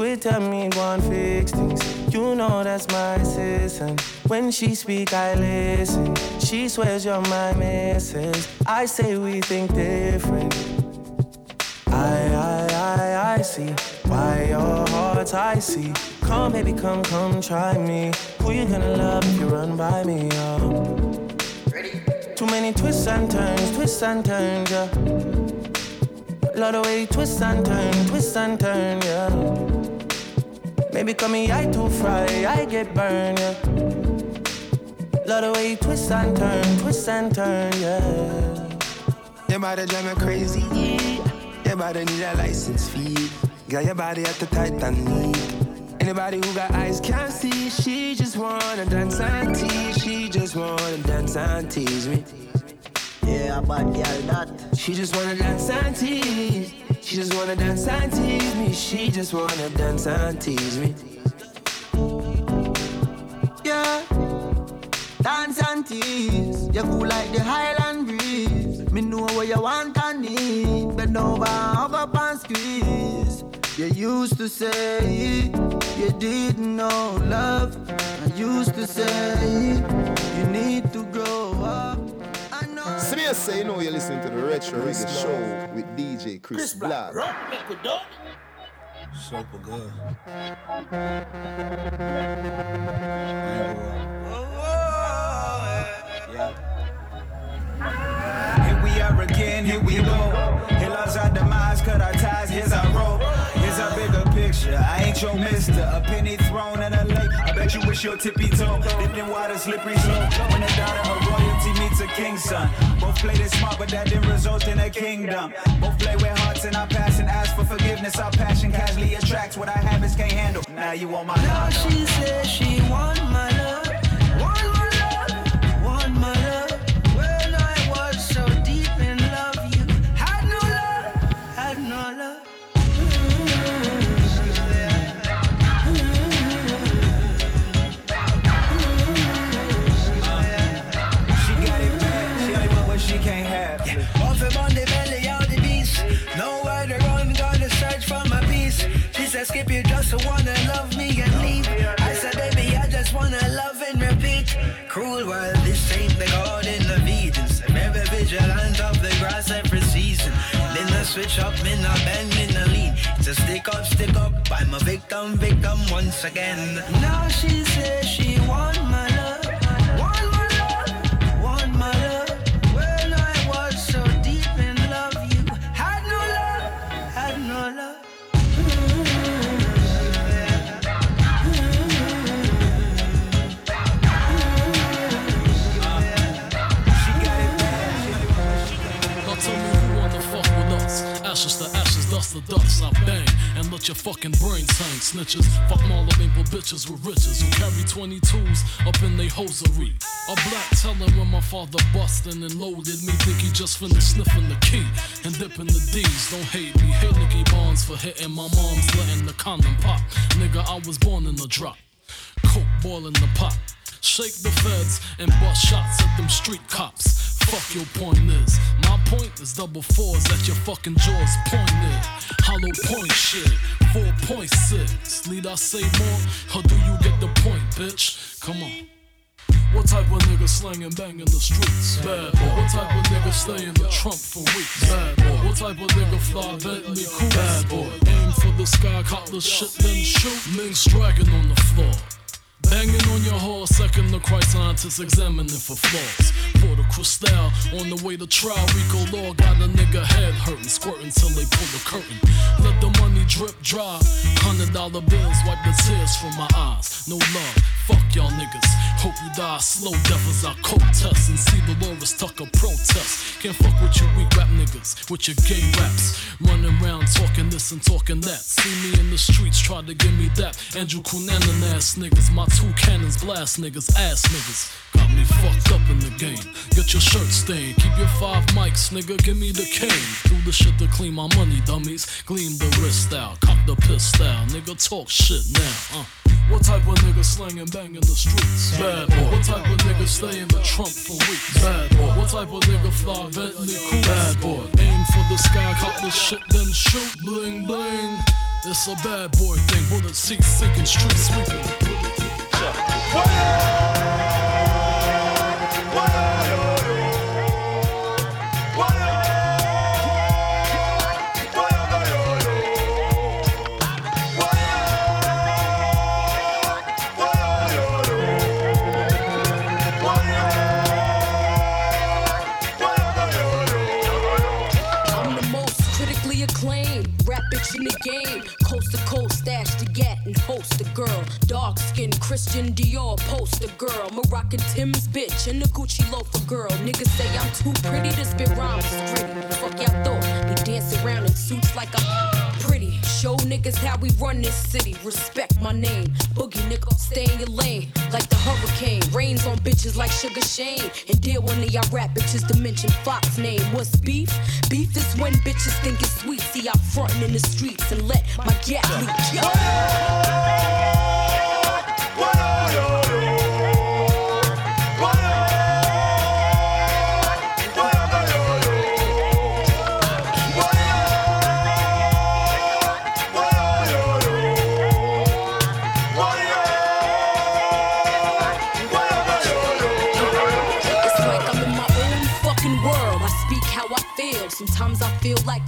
Squid tell me one fix things. You know that's my assistant. When she speak, I listen. She swears you're my missus. I say we think different. I, I, I, I see why your heart's icy. Come, baby, come, come, try me. Who you gonna love if you run by me? Oh. Too many twists and turns, twists and turns, yeah. Love the way you twist and turn, twist and turn, yeah. Maybe call me I too fry, I get burned, yeah. Love the way you twist and turn, twist and turn, yeah. Your body drive me crazy. Your body need a license fee. Got your body at the tight and. Anybody who got eyes can't see. She just wanna dance and tease. She just wanna dance and tease me. Yeah, bad girl that. She just wanna dance and tease. She just wanna dance and tease me. She just wanna dance and tease me. Yeah. Dance and tease. You cool like the Highland breeze. Me know what you want and need. Bend over, hug up and squeeze. You used to say you didn't know love. I used to say you need to grow up. I. Smear say you know you're listening to the Retro Reggae Show with DJ Chris, Black. Super good. Here we are again, here we go. Here lies our demise, cut our ties, here's our rope. Here's our bigger picture. I ain't your mister. A penny thrown in a lake. You wish your tippy toe. Dipped in water, slippery slope. When a daughter of royalty meets a king's son. Both played it smart, but that didn't result in a kingdom. Both play with hearts and our passion. Ask for forgiveness. Our passion casually attracts what our habits can't handle. Now you want my Now she says she want my love, said, Skip, you just wanna love me and leave. I said, baby, I just wanna love and repeat. Cruel world, this ain't the garden of Eden. I'm ever vigilant of the grass every season. Then the switch up, me not bend, me not lean. It's a stick up, stick up. I'm a victim, victim once again. Now she says she want dust. I bang and let your fucking brains hang. Snitches, fuck Marla Maples bitches with riches who carry 22s up in they hosiery. A black telling when my father bustin' and loaded me. Think he just finished sniffing the key and dipping the D's. Don't hate me. Hate Nicky Barnes for hitting my mom's letting the condom pop. Nigga, I was born in the drop. Coke boiling the pot. Shake the feds and bust shots at them street cops. Fuck your point is. My point is double fours at your fucking jaws pointed. Hollow point shit. 4.6. Need I say more? Or do you get the point, bitch? Come on. What type of nigga slanging bang in the streets? Bad boy. What type of nigga stay in the trunk for weeks? Bad boy. What type of nigga fly Bentley cool? Bad boy. Aim for the sky, cop the shit, then shoot. Minks dragging on the floor. Banging on your horse, second the Christ scientists examining for flaws. Pour the crystal on the way to trial. RICO Law got a nigga head hurting, squirting till they pull the curtain. Let the money drip dry. Hundred dollar bills wipe the tears from my eyes. No love, fuck y'all niggas. Hope you die slow, death as I coke test and see the Loris Tucker protest. Can't fuck with you weak rap niggas, with your gay raps. Running around talking this and talking that. See me in the streets, try to give me that. Andrew Cunanan ass niggas, my two cannons blast niggas, ass niggas. Got me fucked up in the game. Get your shirt stained. Keep your five mics, nigga. Give me the cane. Do the shit to clean my money, dummies. Gleam the wrist out. Cock the piss style. Nigga, talk shit now. Uh. What type of nigga slanging bang in the streets? Bad boy. What type of nigga stay in the trunk for weeks? Bad boy. What type of nigga fly Bentley cool? Bad boy. Aim for the sky, cock the shit, then shoot. Bling bling. It's a bad boy thing. Bullet seats sinking, street sweeping. I'm Dark skin, Christian Dior, poster girl. Moroccan Tim's bitch and the Gucci loafer girl. Niggas say I'm too pretty to spit rhymes. Pretty. Fuck y'all thought. We dance around in suits like I'm pretty. Show niggas how we run this city. Respect my name. Boogie nigga, stay in your lane. Like the hurricane. Rains on bitches like Sugar Shane. And deal one of y'all rap bitches to mention Fox name. What's beef? Beef is when bitches think it's sweet. See, I'm frontin' in the streets and let my gap leak.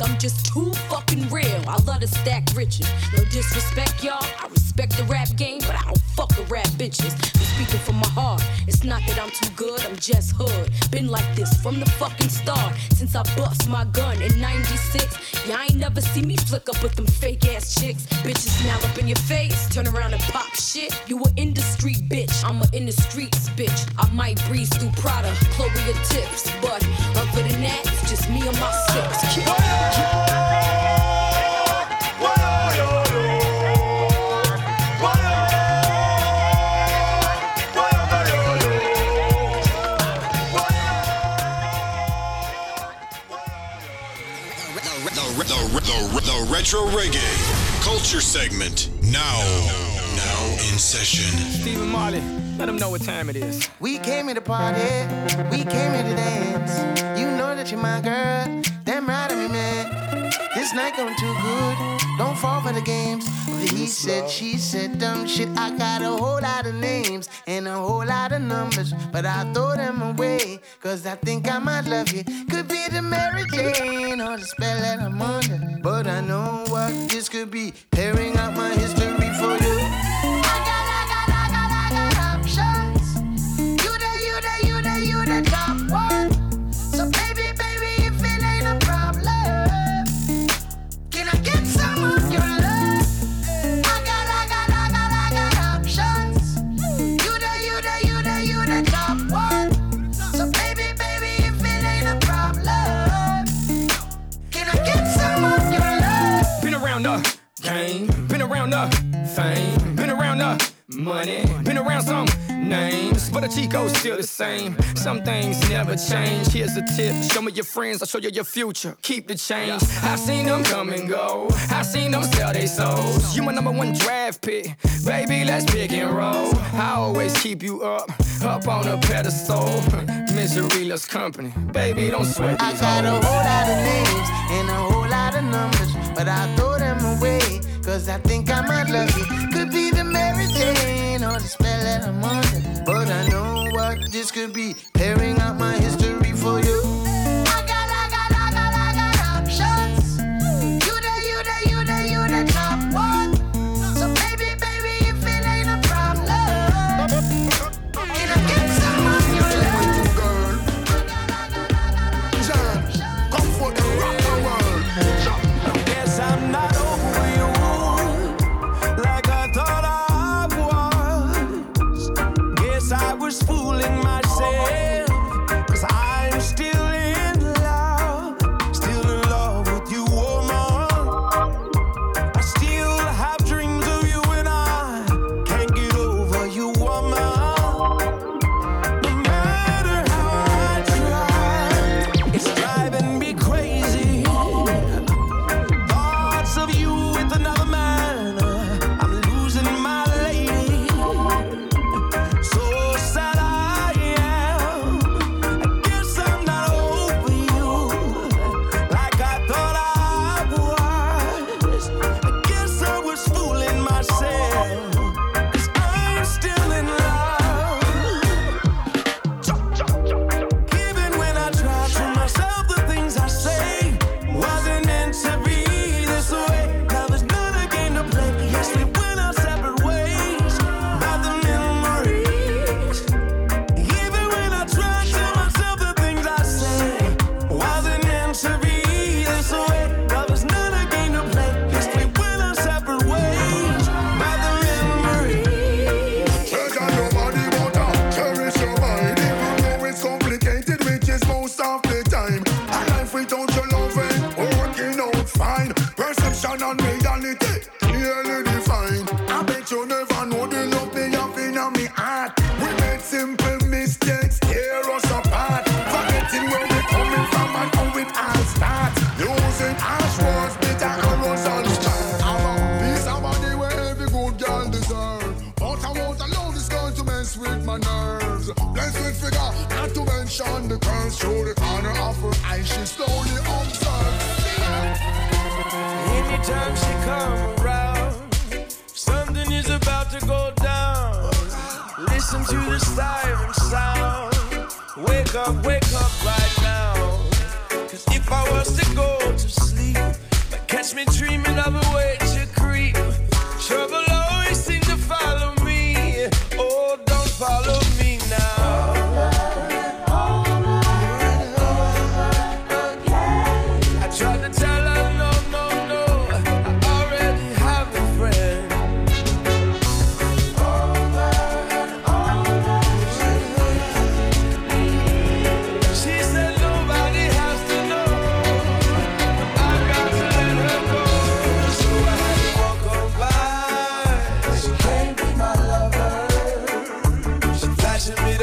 I'm just too fucking real. I love to stack riches. No disrespect, y'all. I respect the rap game, but I don't fuck with rap bitches. I'm speaking from my heart. Not that I'm too good, I'm just hood. Been like this from the fucking start. Since I bust my gun in 96. Y'all ain't never see me flick up with them fake ass chicks. Bitches now up in your face, turn around and pop shit. You a industry bitch, I'm a in the streets bitch. I might breeze through Prada, Chloe or tips, but other than that, it's just me and my six. The, retro reggae culture segment now now in session. Stephen Marley, let them know what time it is. We came here to party, we came here to dance. You know that you're my girl, damn right I'm your man. This night going too good, don't fall for the games. He said, she said, dumb shit. I got a whole lot of names and a whole lot of numbers, but I throw them away, cause I think I might love you. Could be the Mary Jane or the spell that I'm under, but I know what this could be. Pairing out my history around the fame, been around the money, been around some names, but the Chico's still the same. Some things never change. Here's a tip: show me your friends, I'll show you your future. Keep the change. I've seen them come and go, I've seen them sell their souls. You my number one draft pick, baby. Let's pick and roll. I always keep you up, up on a pedestal. Misery loves company, baby. Don't sweat these I got a whole lot of names and a whole lot of numbers, but I thought. Cause I think I might love you. Could be the medicine or the spell that I'm under. But I know what this could be. Pairing out my history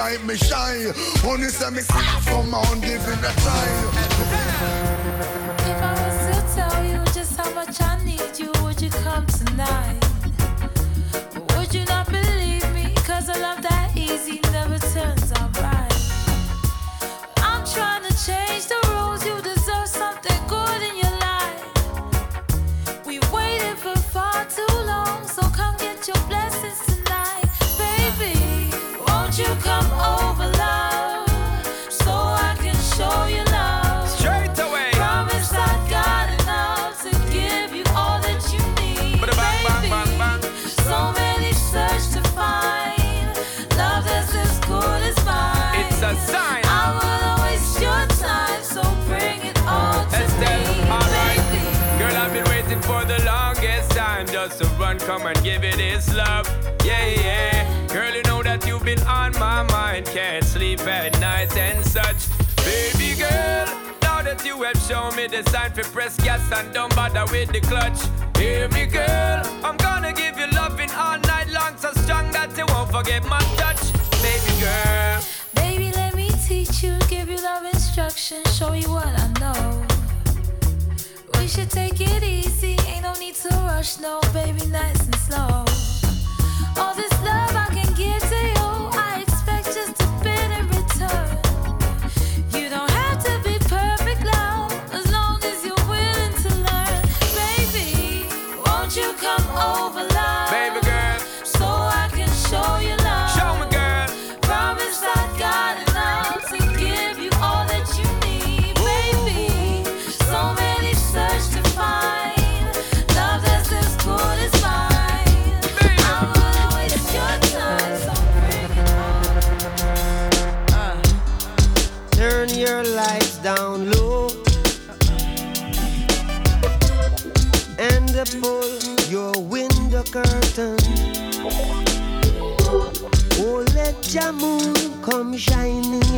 like me shine. Only say me soft, come on, give it a try. no baby nights. your moon come shining